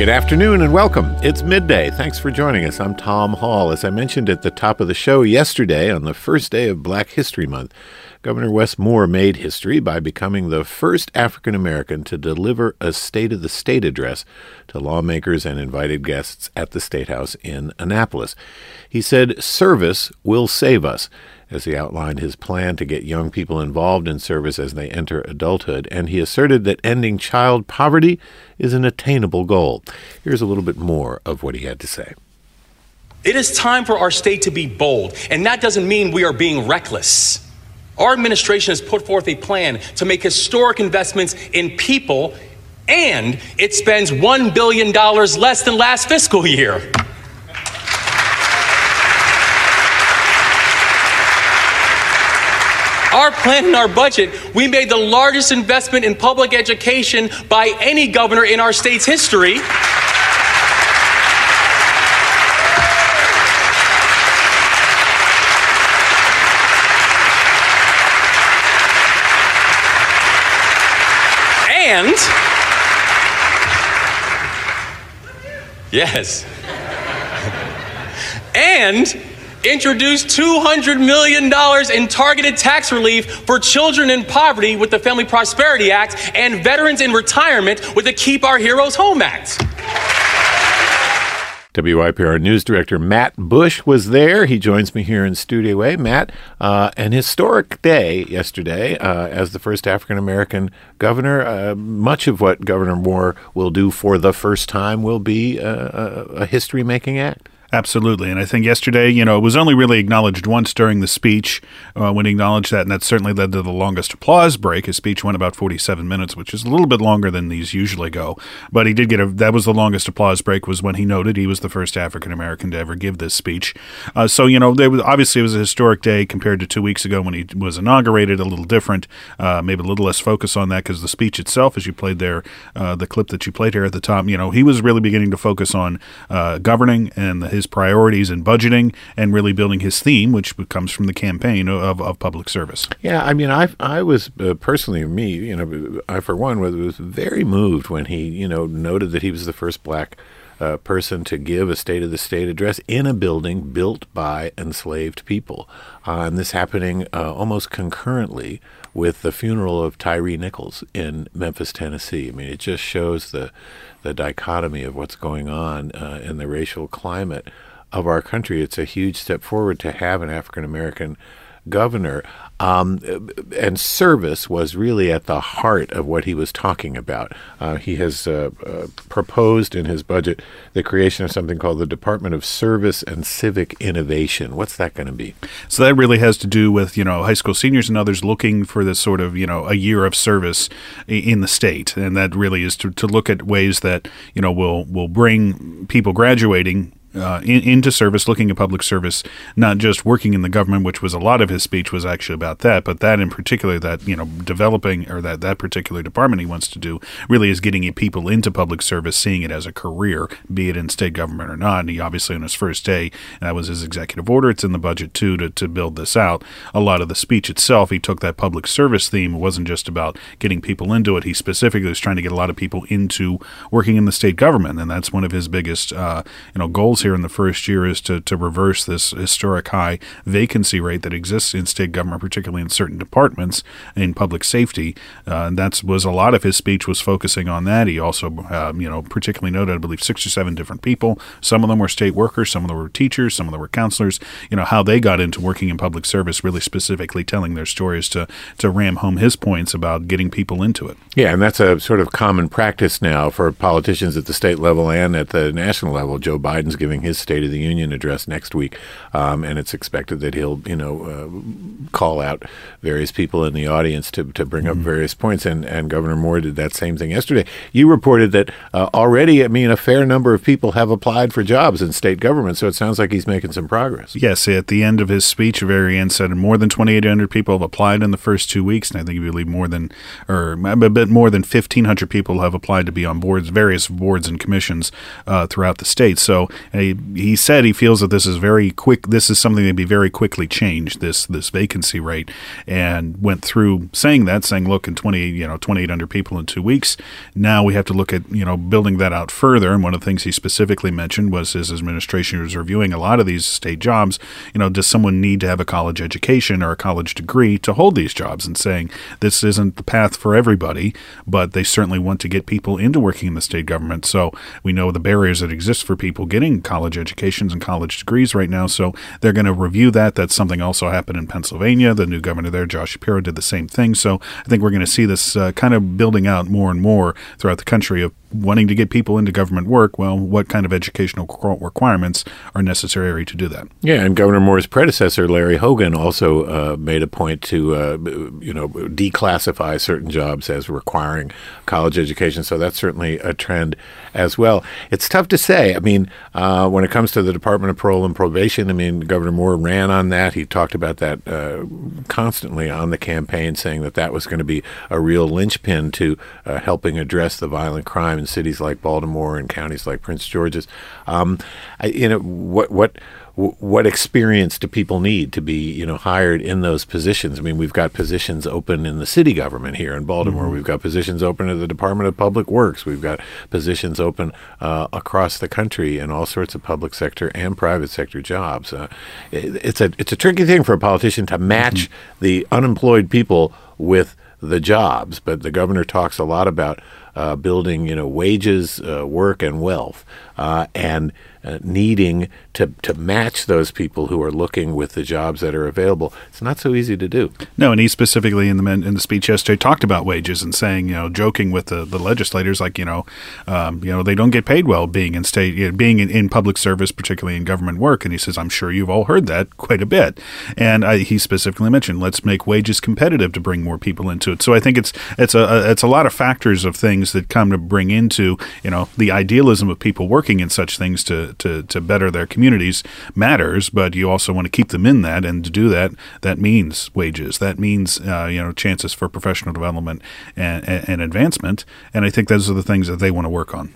Good afternoon and welcome. It's midday. Thanks for joining us. I'm Tom Hall. As I mentioned at the top of the show yesterday, on the first day of Black History Month, Governor Wes Moore made history by becoming the first African American to deliver a State of the State address to lawmakers and invited guests at the State House in Annapolis. He said, Service will save us as he outlined his plan to get young people involved in service as they enter adulthood, and he asserted that ending child poverty is an attainable goal. Here's a little bit more of what he had to say. It is time for our state to be bold, and that doesn't mean we are being reckless. Our administration has put forth a plan to make historic investments in people, and it spends $1 billion less than last fiscal year. Our plan and our budget, we made the largest investment in public education by any governor in our state's history. And yes. and introduced $200 million in targeted tax relief for children in poverty with the Family Prosperity Act and veterans in retirement with the Keep Our Heroes Home Act. WYPR News Director Matt Bush was there. He joins me here in Studio A. Matt, uh, an historic day yesterday uh, as the first African American governor. Uh, much of what Governor Moore will do for the first time will be a, a history making act. Absolutely. And I think yesterday, you know, it was only really acknowledged once during the speech uh, when he acknowledged that. And that certainly led to the longest applause break. His speech went about 47 minutes, which is a little bit longer than these usually go. But he did get a, that was the longest applause break was when he noted he was the first African American to ever give this speech. Uh, so, you know, was, obviously it was a historic day compared to two weeks ago when he was inaugurated, a little different, uh, maybe a little less focus on that because the speech itself, as you played there, uh, the clip that you played here at the top, you know, he was really beginning to focus on uh, governing and his his priorities in budgeting and really building his theme, which comes from the campaign of, of public service. Yeah, I mean, I I was uh, personally me, you know, I for one was very moved when he you know noted that he was the first black. Uh, person to give a State of the State address in a building built by enslaved people. Uh, and this happening uh, almost concurrently with the funeral of Tyre Nichols in Memphis, Tennessee. I mean, it just shows the the dichotomy of what's going on uh, in the racial climate of our country. It's a huge step forward to have an African American governor. Um, and service was really at the heart of what he was talking about. Uh, he has uh, uh, proposed in his budget the creation of something called the Department of Service and Civic Innovation. What's that going to be? So that really has to do with you know high school seniors and others looking for this sort of you know a year of service in the state, and that really is to, to look at ways that you know will will bring people graduating uh, in, into service, looking at public service, not just working in the government, which was a lot of his speech was actually about that, but that in particular, that you know, developing or that that particular department he wants to do really is getting people into public service, seeing it as a career, be it in state government or not. And he obviously on his first day, that was his executive order. It's in the budget too to to build this out. A lot of the speech itself, he took that public service theme. It wasn't just about getting people into it. He specifically was trying to get a lot of people into working in the state government, and that's one of his biggest uh, you know goals here in the first year is to, to reverse this historic high vacancy rate that exists in state government, particularly in certain departments in public safety. Uh, and that was a lot of his speech was focusing on that. He also, um, you know, particularly noted, I believe, six or seven different people. Some of them were state workers, some of them were teachers, some of them were counselors. You know how they got into working in public service, really specifically telling their stories to to ram home his points about getting people into it. Yeah, and that's a sort of common practice now for politicians at the state level and at the national level. Joe Biden's giving giving his State of the Union address next week, um, and it's expected that he'll, you know, uh, call out various people in the audience to, to bring mm-hmm. up various points. And, and Governor Moore did that same thing yesterday. You reported that uh, already, I mean, a fair number of people have applied for jobs in state government, so it sounds like he's making some progress. Yes, at the end of his speech, very end said more than 2,800 people have applied in the first two weeks, and I think you believe more than, or a bit more than 1,500 people have applied to be on boards, various boards and commissions uh, throughout the state. So he, he said he feels that this is very quick. This is something that be very quickly changed. This this vacancy rate, and went through saying that, saying, look, in twenty you know twenty eight hundred people in two weeks. Now we have to look at you know building that out further. And one of the things he specifically mentioned was his administration was reviewing a lot of these state jobs. You know, does someone need to have a college education or a college degree to hold these jobs? And saying this isn't the path for everybody, but they certainly want to get people into working in the state government. So we know the barriers that exist for people getting college educations and college degrees right now. So they're going to review that. That's something also happened in Pennsylvania. The new governor there, Josh Shapiro, did the same thing. So I think we're going to see this uh, kind of building out more and more throughout the country of wanting to get people into government work, well, what kind of educational requirements are necessary to do that? Yeah, and Governor Moore's predecessor, Larry Hogan, also uh, made a point to, uh, you know, declassify certain jobs as requiring college education. So that's certainly a trend as well. It's tough to say. I mean, uh, when it comes to the Department of Parole and Probation, I mean, Governor Moore ran on that. He talked about that uh, constantly on the campaign, saying that that was going to be a real linchpin to uh, helping address the violent crime in cities like Baltimore and counties like Prince George's. Um, I, you know, what what what experience do people need to be you know hired in those positions i mean we've got positions open in the city government here in baltimore mm-hmm. we've got positions open at the department of public works we've got positions open uh, across the country in all sorts of public sector and private sector jobs uh, it, it's a it's a tricky thing for a politician to match mm-hmm. the unemployed people with the jobs but the governor talks a lot about uh, building, you know, wages, uh, work, and wealth, uh, and uh, needing to, to match those people who are looking with the jobs that are available. It's not so easy to do. No, and he specifically in the in the speech yesterday talked about wages and saying, you know, joking with the, the legislators, like you know, um, you know, they don't get paid well being in state, you know, being in, in public service, particularly in government work. And he says, I'm sure you've all heard that quite a bit. And I, he specifically mentioned, let's make wages competitive to bring more people into it. So I think it's it's a, it's a lot of factors of things that come to bring into you know the idealism of people working in such things to to to better their communities matters, but you also want to keep them in that, and to do that, that means wages. That means uh, you know chances for professional development and, and, and advancement. And I think those are the things that they want to work on.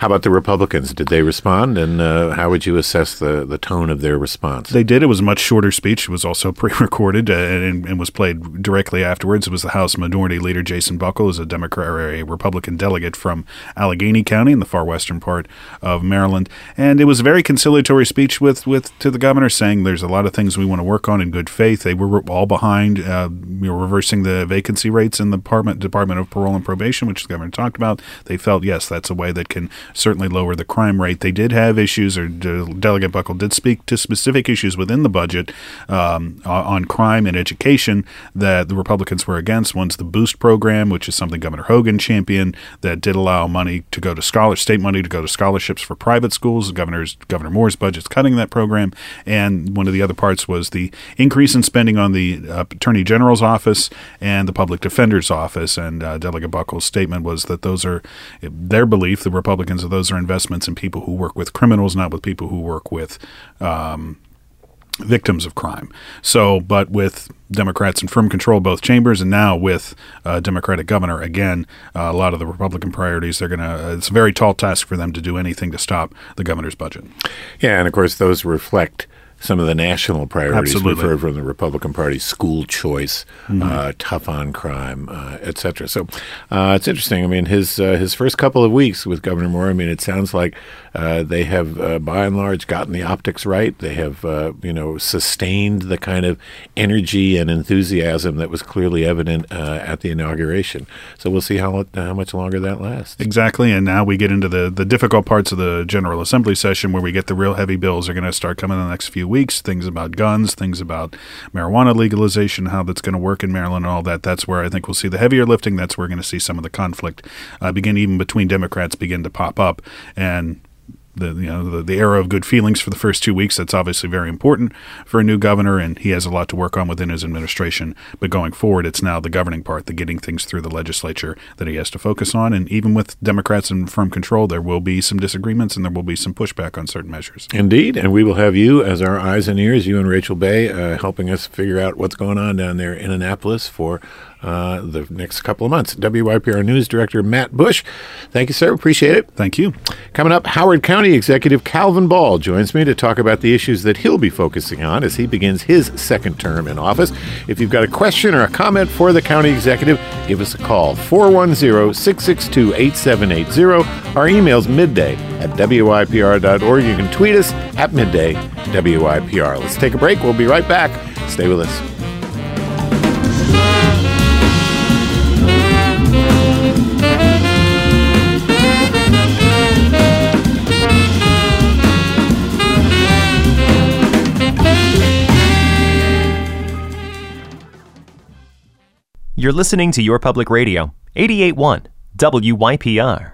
How about the Republicans? Did they respond? And uh, how would you assess the, the tone of their response? They did. It was a much shorter speech. It was also pre recorded uh, and, and, was played directly afterwards. It was the House Minority Leader Jason Buckel, is a Democrat or a Republican delegate from Allegany County in the far western part of Maryland. And it was a very conciliatory speech with, with to the governor, saying there's a lot of things we want to work on in good faith. They were all behind uh, you know, reversing the vacancy rates in the Department, Department of Parole and Probation, which the governor talked about. They felt, yes, that's a way that can certainly lower the crime rate. They did have issues, or Delegate Buckel did speak to specific issues within the budget um, on crime and education that the Republicans were against. One's the Boost program, which is something Governor Hogan championed, that did allow money to go to scholar state money to go to scholarships for private schools. Governor's Governor Moore's budget's cutting that program, and one of the other parts was the increase in spending on the uh, Attorney General's office and the Public Defender's office. And uh, Delegate Buckel's statement was that those are their belief. The Republicans of those are investments in people who work with criminals, not with people who work with um, victims of crime. So, but with Democrats in firm control both chambers, and now with uh, Democratic governor again, uh, a lot of the Republican priorities they're going to. it's a very tall task for them to do anything to stop the governor's budget. Yeah, and of course those reflect some of the national priorities Absolutely. we've heard from the Republican Party: school choice, mm-hmm. uh, tough on crime, uh, etc. So uh, it's interesting. I mean, his uh, his first couple of weeks with Governor Moore. I mean, it sounds like uh, they have, uh, by and large, gotten the optics right. They have, you know, sustained the kind of energy and enthusiasm that was clearly evident at the inauguration. So we'll see how how much longer that lasts. Exactly. And now we get into the the difficult parts of the General Assembly session, where we get the real heavy bills are going to start coming in the next few weeks, things about guns, things about marijuana legalization, how that's going to work in Maryland, and all that. That's where I think we'll see the heavier lifting. That's where we're going to see some of the conflict uh, begin, even between Democrats, begin to pop up. And the you know the, the era of good feelings for the first two weeks. That's obviously very important for a new governor, and he has a lot to work on within his administration. But going forward, it's now the governing part, the getting things through the legislature that he has to focus on. And even with Democrats in firm control, there will be some disagreements and there will be some pushback on certain measures. Indeed, and we will have you as our eyes and ears, you and Rachel Baye, uh, helping us figure out what's going on down there in Annapolis for uh, the next couple of months. WYPR News Director Matt Bush, thank you, sir. Appreciate it. Thank you. Coming up, Howard County Executive Calvin Ball joins me to talk about the issues that he'll be focusing on as he begins his second term in office. If you've got a question or a comment for the county executive, give us a call 410 662 8780. Our email's midday at WYPR.org. You can tweet us at midday WYPR. Let's take a break. We'll be right back. Stay with us. You're listening to Your Public Radio, 881 WYPR.